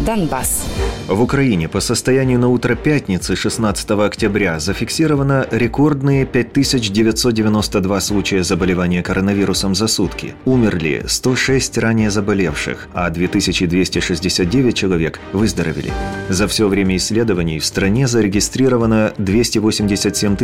Донбасс. В Украине по состоянию на утро пятницы 16 октября зафиксировано рекордные 5992 случая заболевания коронавирусом за сутки. Умерли 106 ранее заболевших, а 2269 человек выздоровели. За все время исследований в стране зарегистрировано 287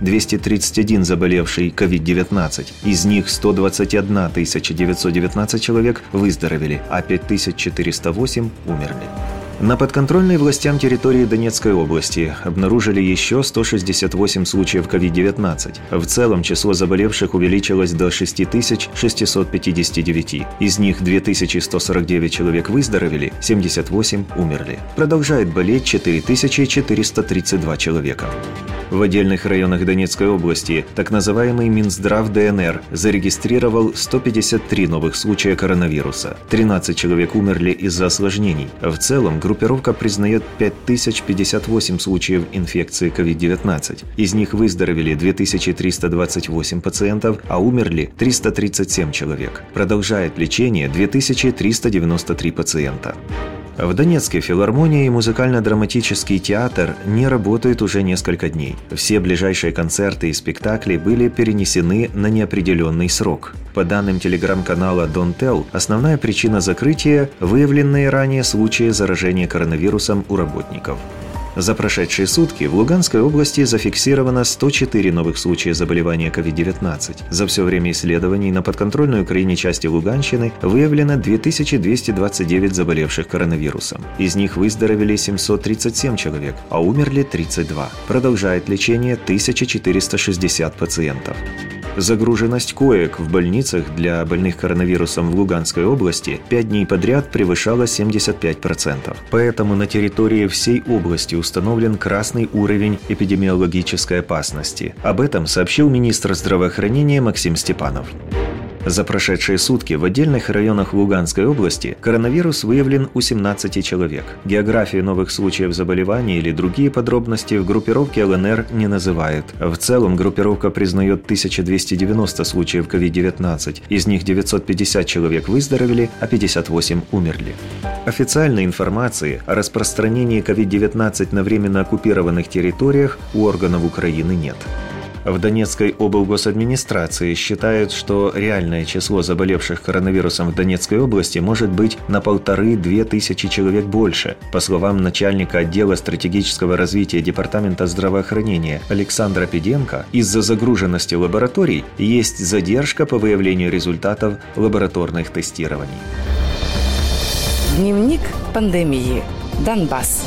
231 заболевший COVID-19. Из них 121 919 человек выздоровели, а 5408 умерли. Sunday. На подконтрольной властям территории Донецкой области обнаружили еще 168 случаев COVID-19. В целом число заболевших увеличилось до 6659. Из них 2149 человек выздоровели, 78 умерли. Продолжает болеть 4432 человека. В отдельных районах Донецкой области так называемый Минздрав ДНР зарегистрировал 153 новых случая коронавируса. 13 человек умерли из-за осложнений. В целом группировка признает 5058 случаев инфекции COVID-19. Из них выздоровели 2328 пациентов, а умерли 337 человек. Продолжает лечение 2393 пациента. В Донецке филармония и музыкально-драматический театр не работают уже несколько дней. Все ближайшие концерты и спектакли были перенесены на неопределенный срок. По данным телеграм-канала Tell, основная причина закрытия – выявленные ранее случаи заражения коронавирусом у работников. За прошедшие сутки в Луганской области зафиксировано 104 новых случая заболевания COVID-19. За все время исследований на подконтрольной Украине части Луганщины выявлено 2229 заболевших коронавирусом. Из них выздоровели 737 человек, а умерли 32. Продолжает лечение 1460 пациентов. Загруженность коек в больницах для больных коронавирусом в Луганской области 5 дней подряд превышала 75%. Поэтому на территории всей области установлен красный уровень эпидемиологической опасности. Об этом сообщил министр здравоохранения Максим Степанов. За прошедшие сутки в отдельных районах Луганской области коронавирус выявлен у 17 человек. Географии новых случаев заболевания или другие подробности в группировке ЛНР не называют. В целом группировка признает 1290 случаев COVID-19. Из них 950 человек выздоровели, а 58 умерли. Официальной информации о распространении COVID-19 на временно оккупированных территориях у органов Украины нет. В Донецкой облгосадминистрации считают, что реальное число заболевших коронавирусом в Донецкой области может быть на полторы-две тысячи человек больше. По словам начальника отдела стратегического развития Департамента здравоохранения Александра Педенко, из-за загруженности лабораторий есть задержка по выявлению результатов лабораторных тестирований. Дневник пандемии. Донбасс.